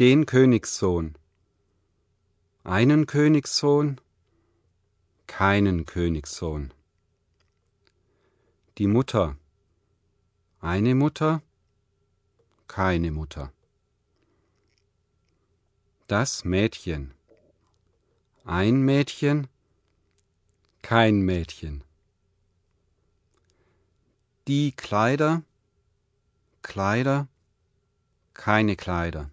den Königssohn, einen Königssohn, keinen Königssohn. Die Mutter, eine Mutter, keine Mutter. Das Mädchen, ein Mädchen, kein Mädchen. Die Kleider, Kleider, keine Kleider.